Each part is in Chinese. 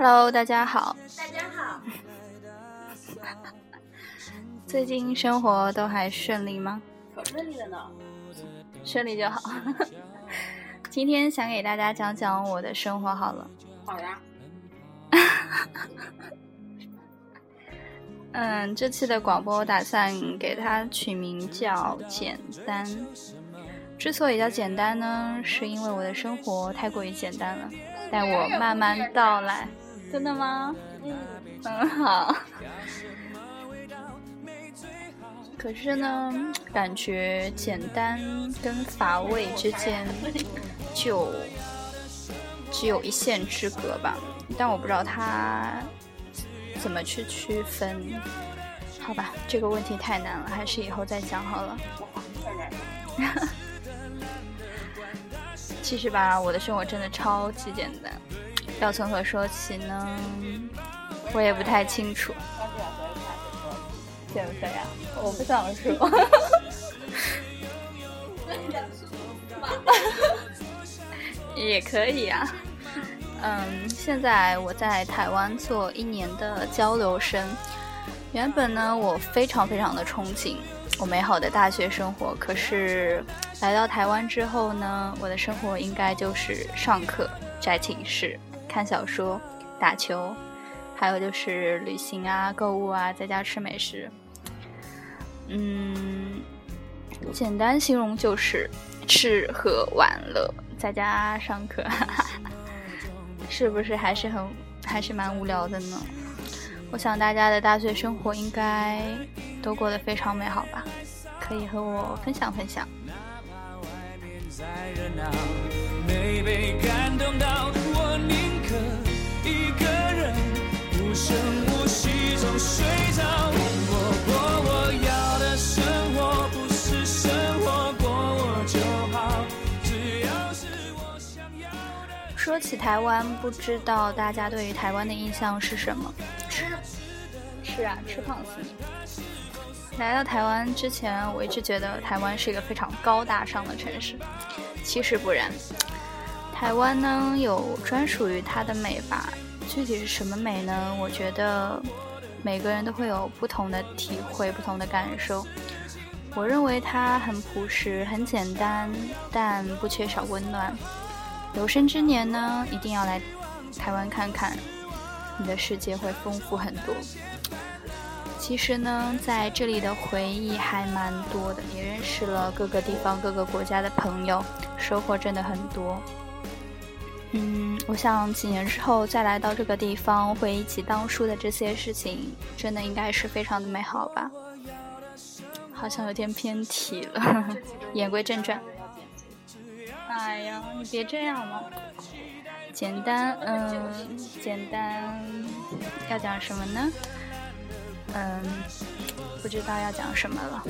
Hello，大家好，大家好，最近生活都还顺利吗？可顺利了呢。顺利就好。今天想给大家讲讲我的生活好了。好呀，嗯，这期的广播我打算给它取名叫简单。之所以叫简单呢，是因为我的生活太过于简单了，待我慢慢道来。真的吗？嗯，很好。可是呢，感觉简单跟乏味之间就只有一线之隔吧。但我不知道它怎么去区分。好吧，这个问题太难了，还是以后再讲好了。其实吧，我的生活真的超级简单。要从何说起呢？我也不太清楚。减肥啊？我不想说。也可以啊。嗯，现在我在台湾做一年的交流生。原本呢，我非常非常的憧憬我美好的大学生活。可是来到台湾之后呢，我的生活应该就是上课、宅寝室、看小说、打球，还有就是旅行啊、购物啊，在家吃美食。嗯，简单形容就是吃喝玩乐，在家上课，是不是还是很还是蛮无聊的呢？我想大家的大学生活应该都过得非常美好吧？可以和我分享分享。在热闹，没被感动到，无声无息中睡着。我过我要的生活，不是生活过我就好，只要是我想要的。说起台湾，不知道大家对于台湾的印象是什么？吃是啊，吃胖死你。来到台湾之前，我一直觉得台湾是一个非常高大上的城市，其实不然。台湾呢有专属于它的美吧，具体是什么美呢？我觉得每个人都会有不同的体会、不同的感受。我认为它很朴实、很简单，但不缺少温暖。有生之年呢，一定要来台湾看看，你的世界会丰富很多。其实呢，在这里的回忆还蛮多的，也认识了各个地方、各个国家的朋友，收获真的很多。嗯，我想几年之后再来到这个地方，回忆起当初的这些事情，真的应该是非常的美好吧。好像有点偏题了，言归正传。哎呀，你别这样嘛。简单，嗯，简单，要讲什么呢？嗯，不知道要讲什么了。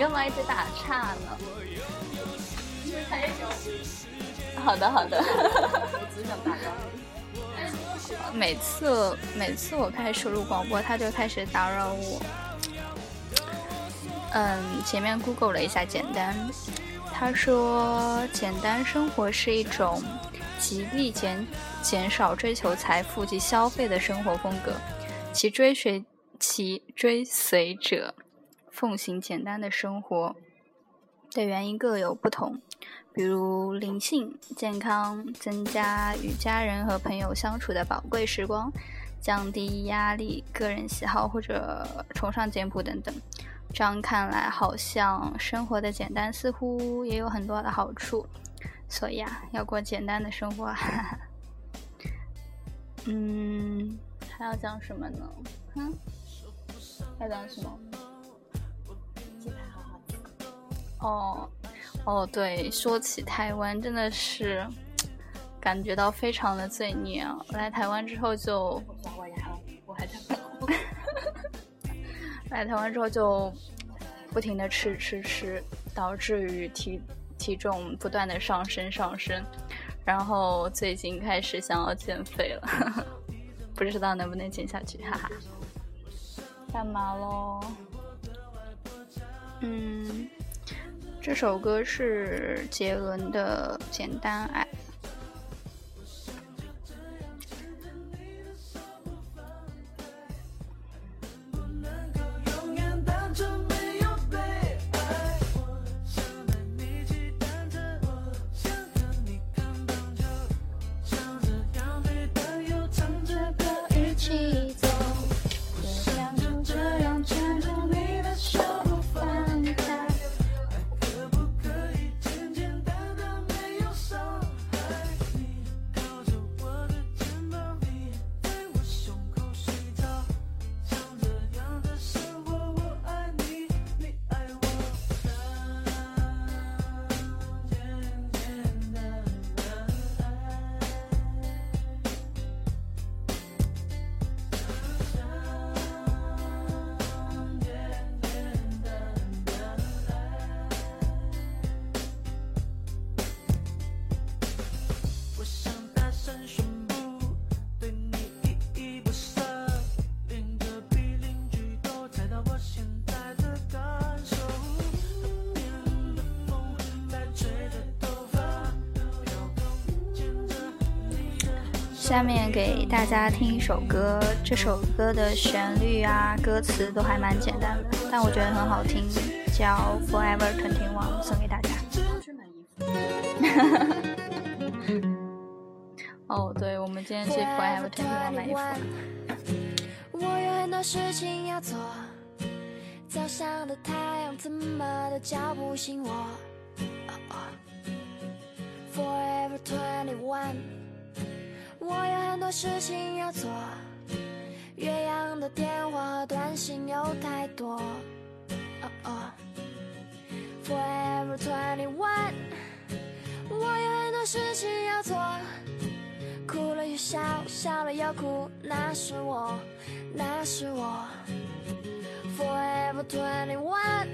你干嘛一直打岔呢？好的，好的。我只想打扰。每次每次我开始录广播，他就开始打扰我。嗯，前面 Google 了一下简单，他说简单生活是一种极力减减少追求财富及消费的生活风格，其追随其追随者奉行简单的生活的原因各有不同，比如灵性、健康、增加与家人和朋友相处的宝贵时光、降低压力、个人喜好或者崇尚简朴等等。这样看来，好像生活的简单似乎也有很多的好处，所以啊，要过简单的生活。哈哈。嗯，还要讲什么呢？嗯，要讲什么？哦，哦，对，说起台湾，真的是感觉到非常的罪孽啊！来台湾之后就我刷过牙了，我还在。来台湾之后就不停的吃吃吃，导致于体体重不断的上升上升，然后最近开始想要减肥了，不知道能不能减下去，哈哈。干嘛喽？嗯，这首歌是杰伦的《简单爱》。下面给大家听一首歌，这首歌的旋律啊、歌词都还蛮简单的，但我觉得很好听，叫《Forever Twenty One》，送给大家。哦，对，我们今天去 Forever Twenty One 买衣服。我有很多事情要做，早上的太阳怎么都叫不醒我。Forever Twenty One，我有很多事情要做，岳阳的电话和短信有太多。哦哦 Forever Twenty One，我有很多事情要做。哭了又笑，笑了又哭，那是我，那是我。Forever Twenty One，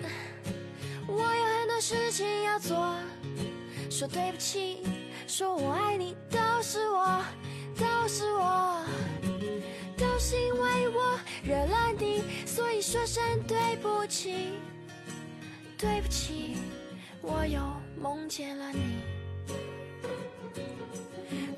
我有很多事情要做，说对不起，说我爱你，都是我，都是我，都是因为我惹了你，所以说声对不起，对不起，我又梦见了你。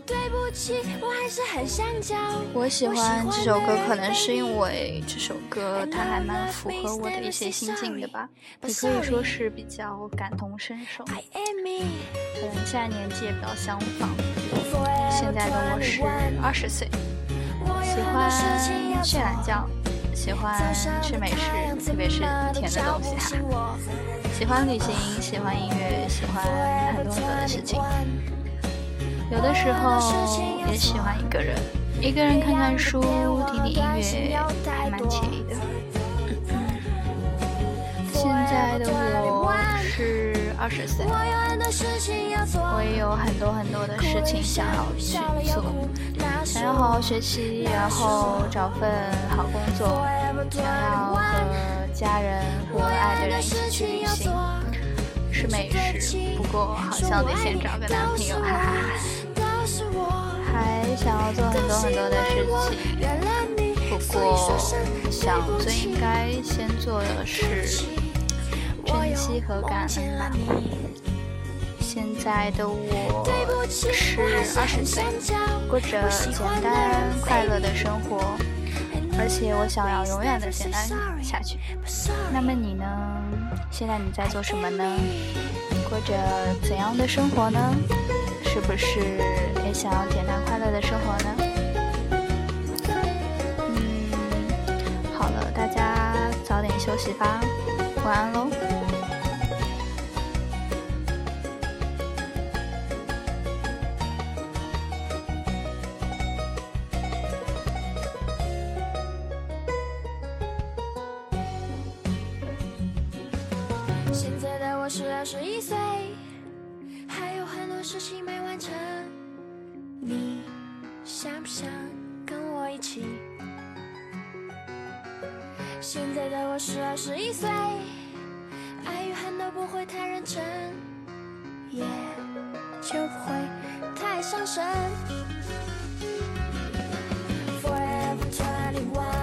对不起，我还是很想叫。我喜欢这首歌，可能是因为这首歌它还蛮符合我的一些心境的吧，也可以说是比较感同身受。可能现在年纪也比较相仿，现在的我是二十岁，喜欢睡懒觉，喜欢吃美食，特别是甜的东西哈，喜欢旅行，喜欢音乐，喜欢很多很多的事情。有的时候也喜欢一个人，一个人看看书，听听音乐，还蛮惬意的。现在的我二十岁，我也有很多很多的事情想要去做，想要好好学习，然后找份好工作，想要和家人和爱的人一起去旅行，吃美食，不过好像得先找个男朋友，哈哈。哈。还想要做很多很多的事情，不过想最应该先做的是珍惜和感恩。现在的我是二十岁，过着简单快乐的生活，而且我想要永远的简单下去。那么你呢？现在你在做什么呢？过着怎样的生活呢？是不是也想要简单快乐的生活呢？嗯，好了，大家早点休息吧，晚安喽。现在的我是二十一岁，还有很多事情没完成。你想不想跟我一起？现在的我是二十一岁，爱与恨都不会太认真，也就不会太伤神。Forever twenty one。